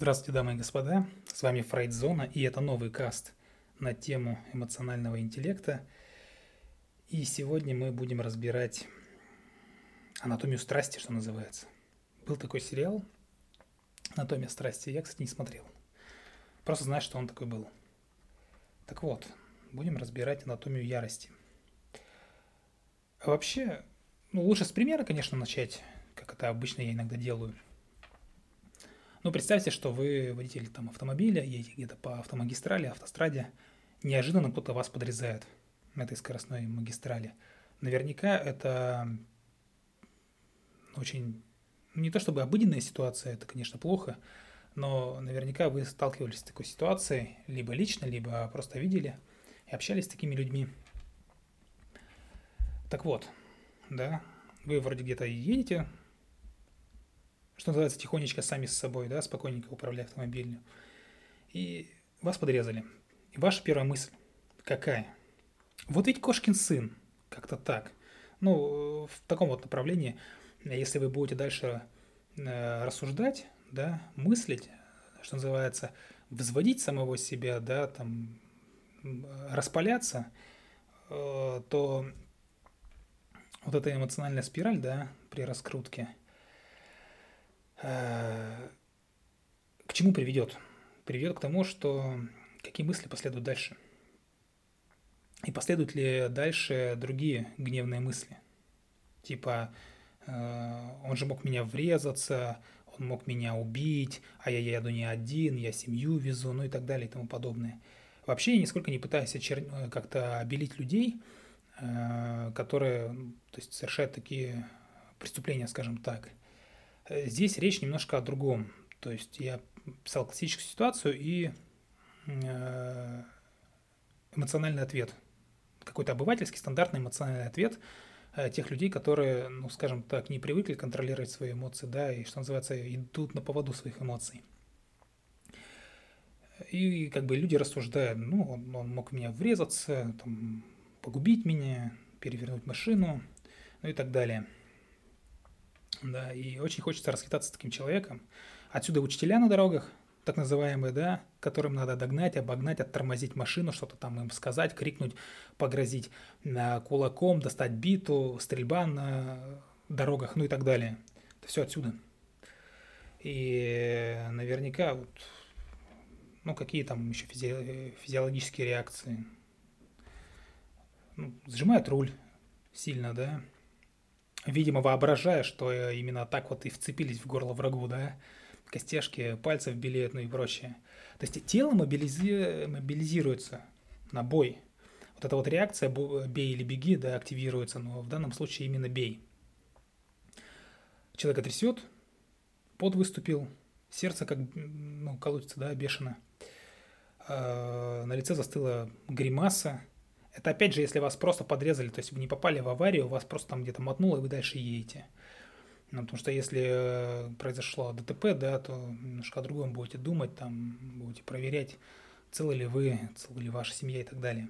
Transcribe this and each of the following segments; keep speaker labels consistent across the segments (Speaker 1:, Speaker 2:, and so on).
Speaker 1: Здравствуйте, дамы и господа. С вами Фрейдзона, и это новый каст на тему эмоционального интеллекта. И сегодня мы будем разбирать анатомию страсти, что называется. Был такой сериал «Анатомия страсти». Я, кстати, не смотрел. Просто знаю, что он такой был. Так вот, будем разбирать анатомию ярости. А вообще, ну, лучше с примера, конечно, начать, как это обычно я иногда делаю – ну, представьте, что вы водитель там, автомобиля, едете где-то по автомагистрали, автостраде, неожиданно кто-то вас подрезает на этой скоростной магистрали. Наверняка это очень, не то чтобы обыденная ситуация, это, конечно, плохо, но наверняка вы сталкивались с такой ситуацией, либо лично, либо просто видели и общались с такими людьми. Так вот, да, вы вроде где-то едете, что называется, тихонечко сами с собой, да, спокойненько управляя автомобилем. И вас подрезали. И ваша первая мысль какая? Вот ведь Кошкин сын, как-то так. Ну, в таком вот направлении, если вы будете дальше э, рассуждать, да, мыслить, что называется, взводить самого себя, да, там, распаляться, э, то вот эта эмоциональная спираль, да, при раскрутке – к чему приведет? Приведет к тому, что какие мысли последуют дальше. И последуют ли дальше другие гневные мысли? Типа, э, он же мог меня врезаться, он мог меня убить, а я еду не один, я семью везу, ну и так далее и тому подобное. Вообще я нисколько не пытаюсь очер... как-то обелить людей, э, которые то есть, совершают такие преступления, скажем так – Э, здесь речь немножко о другом. То есть я писал классическую ситуацию и э, эмоциональный ответ. Какой-то обывательский, стандартный эмоциональный ответ э, тех людей, которые, ну, скажем так, не привыкли контролировать свои эмоции, да, и, что называется, идут на поводу своих эмоций. И как бы люди рассуждают, ну, он, он мог в меня врезаться, там, погубить меня, перевернуть машину, ну и так далее – да, и очень хочется расквитаться с таким человеком. Отсюда учителя на дорогах, так называемые, да, которым надо догнать, обогнать, оттормозить машину, что-то там им сказать, крикнуть, погрозить кулаком, достать биту, стрельба на дорогах, ну и так далее. Это все отсюда. И наверняка вот, ну, какие там еще физи- физиологические реакции. Ну, сжимают руль сильно, да, видимо, воображая, что именно так вот и вцепились в горло врагу, да, костяшки пальцев белеют, ну и прочее. То есть тело мобилизи... мобилизируется на бой. Вот эта вот реакция «бей или беги», да, активируется, но в данном случае именно «бей». Человека трясет, пот выступил, сердце как, ну, колотится, да, бешено. А, на лице застыла гримаса, это опять же, если вас просто подрезали, то есть вы не попали в аварию, вас просто там где-то мотнуло, и вы дальше едете. Ну, потому что если э, произошло ДТП, да, то немножко о другом будете думать, там будете проверять, целы ли вы, целы ли ваша семья и так далее.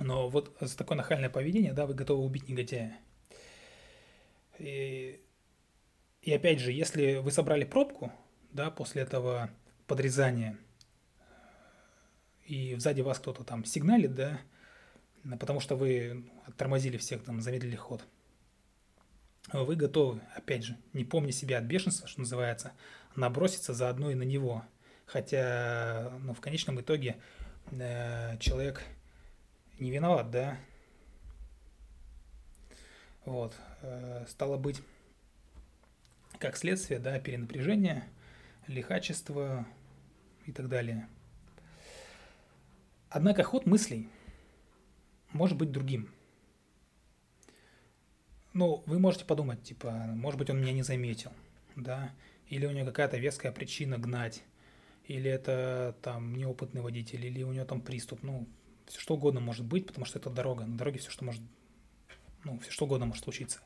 Speaker 1: Но вот за такое нахальное поведение, да, вы готовы убить негодяя. И, и опять же, если вы собрали пробку, да, после этого подрезания, и сзади вас кто-то там сигналит, да, потому что вы тормозили всех, там, замедлили ход. Вы готовы, опять же, не помня себя от бешенства, что называется, наброситься заодно и на него. Хотя, ну, в конечном итоге э, человек не виноват, да? Вот. Э, стало быть, как следствие, да, перенапряжение, лихачество и так далее. Однако ход мыслей – может быть другим. Ну, вы можете подумать, типа, может быть, он меня не заметил, да, или у него какая-то веская причина гнать, или это там неопытный водитель, или у него там приступ, ну, все что угодно может быть, потому что это дорога, на дороге все, что может, ну, все что угодно может случиться.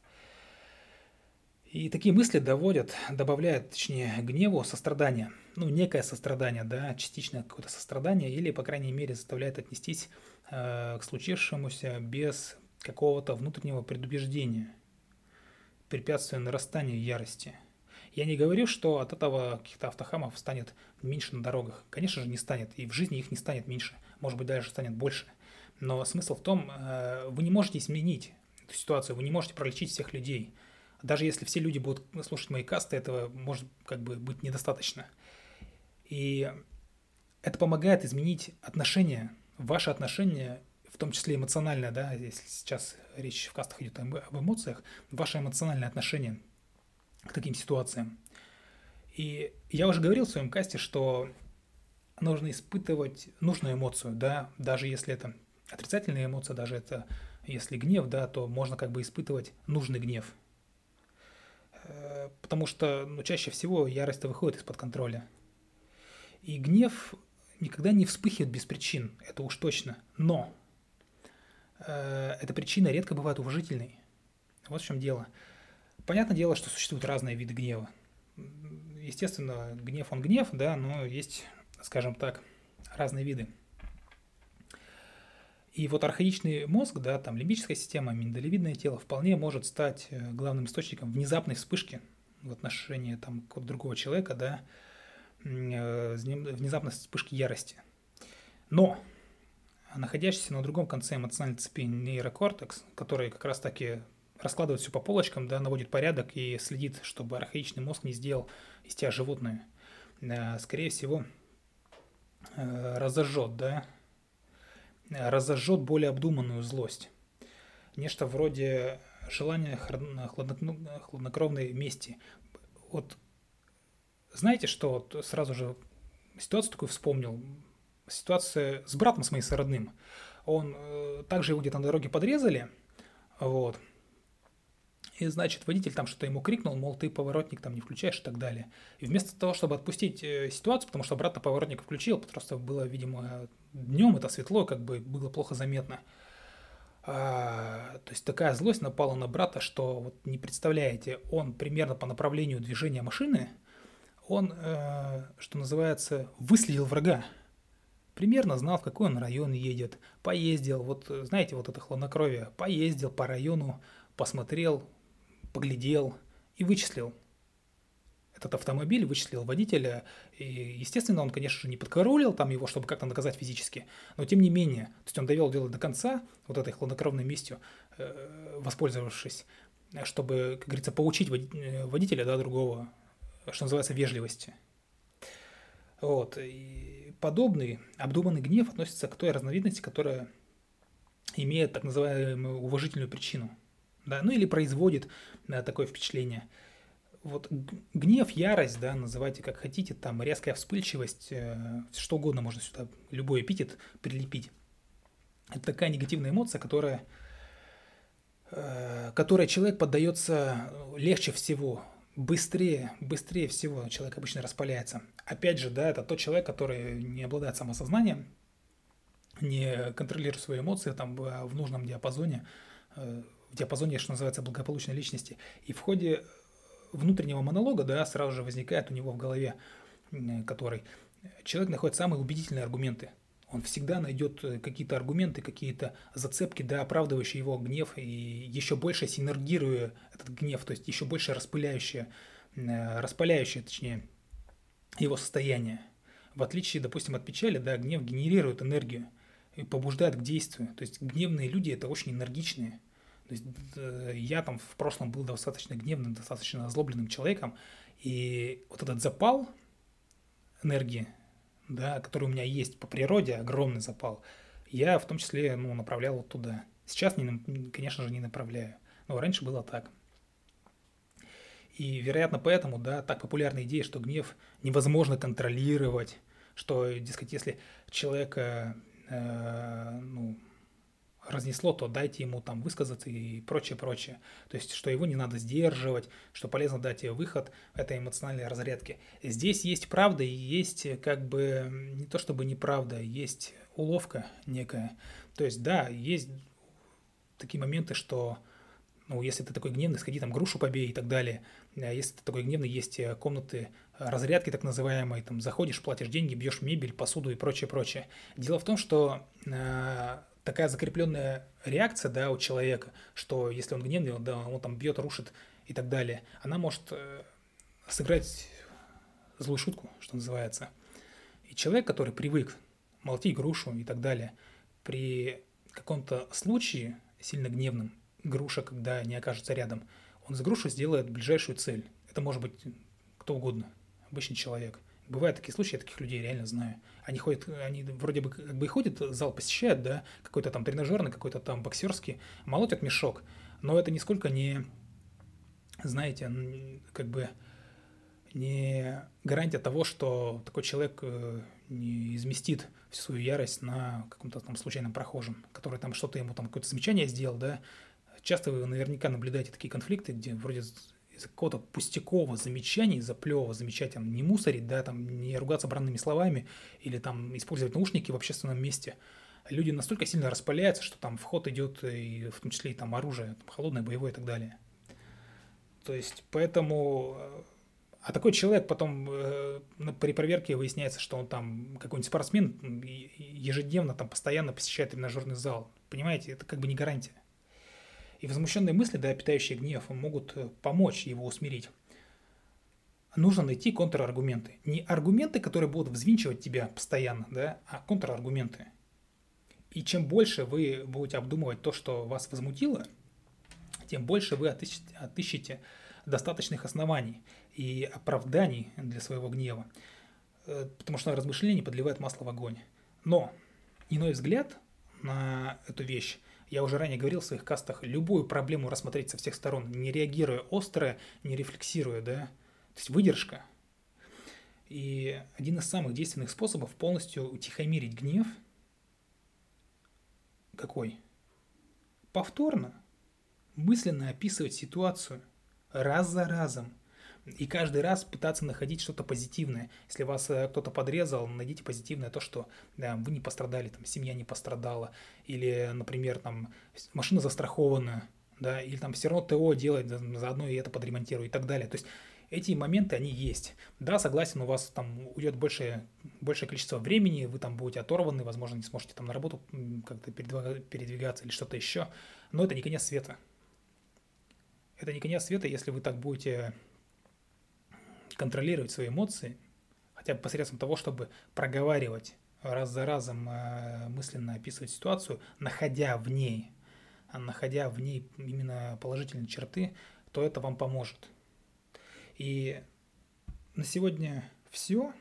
Speaker 1: И такие мысли доводят, добавляют, точнее, гневу сострадание. Ну, некое сострадание, да, частичное какое-то сострадание, или, по крайней мере, заставляет отнестись к случившемуся без какого-то внутреннего предубеждения, препятствуя нарастанию ярости. Я не говорю, что от этого каких-то автохамов станет меньше на дорогах. Конечно же, не станет. И в жизни их не станет меньше. Может быть, даже станет больше. Но смысл в том, э, вы не можете изменить эту ситуацию, вы не можете пролечить всех людей. Даже если все люди будут слушать мои касты, этого может как бы быть недостаточно. И это помогает изменить отношения, ваши отношения, в том числе эмоциональное, да, если сейчас речь в кастах идет об эмоциях, ваше эмоциональное отношение к таким ситуациям. И я уже говорил в своем касте, что нужно испытывать нужную эмоцию, да, даже если это отрицательная эмоция, даже это если гнев, да, то можно как бы испытывать нужный гнев. Э, потому что ну, чаще всего ярость выходит из-под контроля. И гнев никогда не вспыхивает без причин, это уж точно. Но э, эта причина редко бывает уважительной. Вот в чем дело. Понятное дело, что существуют разные виды гнева. Естественно, гнев он гнев, да, но есть, скажем так, разные виды. И вот архаичный мозг, да, там лимбическая система, миндалевидное тело вполне может стать э, главным источником внезапной вспышки в отношении там какого-то другого человека, да, э, внезапной вспышки ярости. Но находящийся на другом конце эмоциональной цепи нейрокортекс, который как раз таки раскладывает все по полочкам, да, наводит порядок и следит, чтобы архаичный мозг не сделал из тебя животное, э, скорее всего, разожжет, да, разожжет более обдуманную злость. Нечто вроде желания хладнокровной мести. Вот знаете, что вот сразу же ситуацию такую вспомнил. Ситуация с братом с моим сородным. Он э, также его где-то на дороге подрезали, вот, и, значит, водитель там что-то ему крикнул, мол, ты поворотник там не включаешь и так далее. И вместо того, чтобы отпустить э, ситуацию, потому что обратно поворотник включил, просто было, видимо, днем это светло, как бы было плохо заметно. А, то есть такая злость напала на брата, что вот не представляете, он примерно по направлению движения машины, он, э, что называется, выследил врага. Примерно знал, в какой он район едет, поездил, вот знаете, вот это хладнокровие, поездил по району, посмотрел, поглядел и вычислил этот автомобиль, вычислил водителя. И, естественно, он, конечно же, не подкоролил там его, чтобы как-то наказать физически, но тем не менее, то есть он довел дело до конца, вот этой хладнокровной местью, э, воспользовавшись, чтобы, как говорится, поучить э, водителя, да, другого, что называется, вежливости. Вот. И подобный обдуманный гнев относится к той разновидности, которая имеет так называемую уважительную причину – да, ну или производит да, такое впечатление. Вот гнев, ярость, да, называйте как хотите, там резкая вспыльчивость, э, что угодно можно сюда, любой эпитет прилепить. Это такая негативная эмоция, которая, э, которой человек поддается легче всего, быстрее, быстрее всего человек обычно распаляется. Опять же, да, это тот человек, который не обладает самосознанием, не контролирует свои эмоции там в нужном диапазоне, э, в диапазоне, что называется, благополучной личности. И в ходе внутреннего монолога, да, сразу же возникает у него в голове, который человек находит самые убедительные аргументы. Он всегда найдет э, какие-то аргументы, какие-то зацепки, да, оправдывающие его гнев и еще больше синергируя этот гнев, то есть еще больше распыляющие, э, распаляющие, точнее, его состояние. В отличие, допустим, от печали, да, гнев генерирует энергию и побуждает к действию. То есть гневные люди – это очень энергичные – то есть э, я там в прошлом был достаточно гневным, достаточно озлобленным человеком, и вот этот запал энергии, да, который у меня есть по природе, огромный запал, я в том числе ну, направлял вот туда. Сейчас, не, конечно же, не направляю. Но раньше было так. И, вероятно, поэтому, да, так популярна идея, что гнев невозможно контролировать, что, дескать, если человека, э, ну, разнесло, то дайте ему там высказаться и прочее, прочее. То есть, что его не надо сдерживать, что полезно дать выход этой эмоциональной разрядки. Здесь есть правда и есть как бы не то чтобы неправда, есть уловка некая. То есть, да, есть такие моменты, что ну, если ты такой гневный, сходи там грушу побей и так далее. А если ты такой гневный, есть комнаты разрядки так называемые, там заходишь, платишь деньги, бьешь мебель, посуду и прочее, прочее. Дело в том, что э, такая закрепленная реакция, да, у человека, что если он гневный, да, он там бьет, рушит и так далее, она может э, сыграть злую шутку, что называется. И человек, который привык молотить грушу и так далее, при каком-то случае сильно гневном, груша, когда не окажется рядом, он с груши сделает ближайшую цель. Это может быть кто угодно, обычный человек. Бывают такие случаи, я таких людей реально знаю. Они ходят, они вроде бы как бы и ходят, зал посещают, да, какой-то там тренажерный, какой-то там боксерский, молотят мешок, но это нисколько не, знаете, как бы не гарантия того, что такой человек э, не изместит всю свою ярость на каком-то там случайном прохожем, который там что-то ему там какое-то замечание сделал, да. Часто вы наверняка наблюдаете такие конфликты, где вроде из-за какого-то пустякового замечания, из-за плевого замечать, там, не мусорить, да, там, не ругаться бранными словами или там использовать наушники в общественном месте. Люди настолько сильно распаляются, что там вход идет и в том числе и там оружие, там, холодное, боевое и так далее. То есть, поэтому э, а такой человек потом э, при проверке выясняется, что он там какой-нибудь спортсмен ежедневно там постоянно посещает тренажерный зал. Понимаете, это как бы не гарантия. И возмущенные мысли, да, питающие гнев, могут э, помочь его усмирить. Нужно найти контраргументы. Не аргументы, которые будут взвинчивать тебя постоянно, да, а контраргументы. И чем больше вы будете обдумывать то, что вас возмутило, тем больше вы отыщете, отыщете достаточных оснований и оправданий для своего гнева, э, потому что размышление подливает масло в огонь. Но иной взгляд на эту вещь, я уже ранее говорил в своих кастах, любую проблему рассмотреть со всех сторон, не реагируя остро, не рефлексируя, да, то есть выдержка. И один из самых действенных способов полностью утихомирить гнев какой? Повторно, мысленно описывать ситуацию раз за разом – и каждый раз пытаться находить что-то позитивное. Если вас э, кто-то подрезал, найдите позитивное то, что да, вы не пострадали, там, семья не пострадала, или, например, там, машина застрахована, да, или там все равно ТО делает, заодно и это подремонтирую и так далее. То есть эти моменты, они есть. Да, согласен, у вас там уйдет большее, большее количество времени, вы там будете оторваны, возможно, не сможете там на работу как-то передвигаться или что-то еще, но это не конец света. Это не конец света, если вы так будете контролировать свои эмоции, хотя бы посредством того, чтобы проговаривать раз за разом, э, мысленно описывать ситуацию, находя в ней, а находя в ней именно положительные черты, то это вам поможет. И на сегодня все.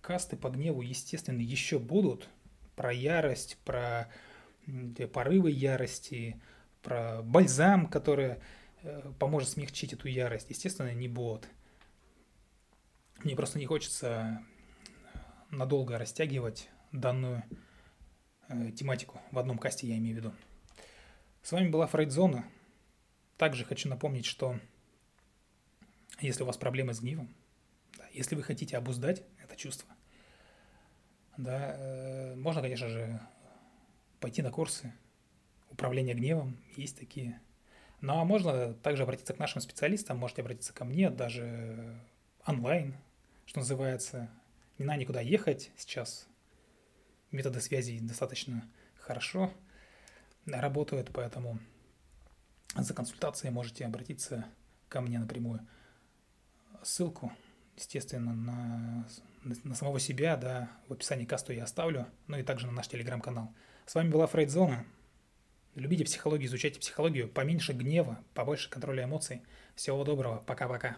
Speaker 1: Касты по гневу, естественно, еще будут. Про ярость, про порывы ярости, про бальзам, который э, поможет смягчить эту ярость, естественно, не будут. Мне просто не хочется надолго растягивать данную э, тематику. В одном касте я имею в виду. С вами была Фрейдзона. Также хочу напомнить, что если у вас проблемы с гневом, да, если вы хотите обуздать это чувство, да, э, можно, конечно же, пойти на курсы управления гневом, есть такие. Ну а можно также обратиться к нашим специалистам, можете обратиться ко мне даже онлайн, что называется, не надо никуда ехать сейчас. Методы связи достаточно хорошо работают, поэтому за консультацией можете обратиться ко мне напрямую. Ссылку, естественно, на, на самого себя, да, в описании касту я оставлю, ну и также на наш телеграм-канал. С вами была Фрейдзона. Любите психологию, изучайте психологию, поменьше гнева, побольше контроля эмоций. Всего доброго, пока-пока.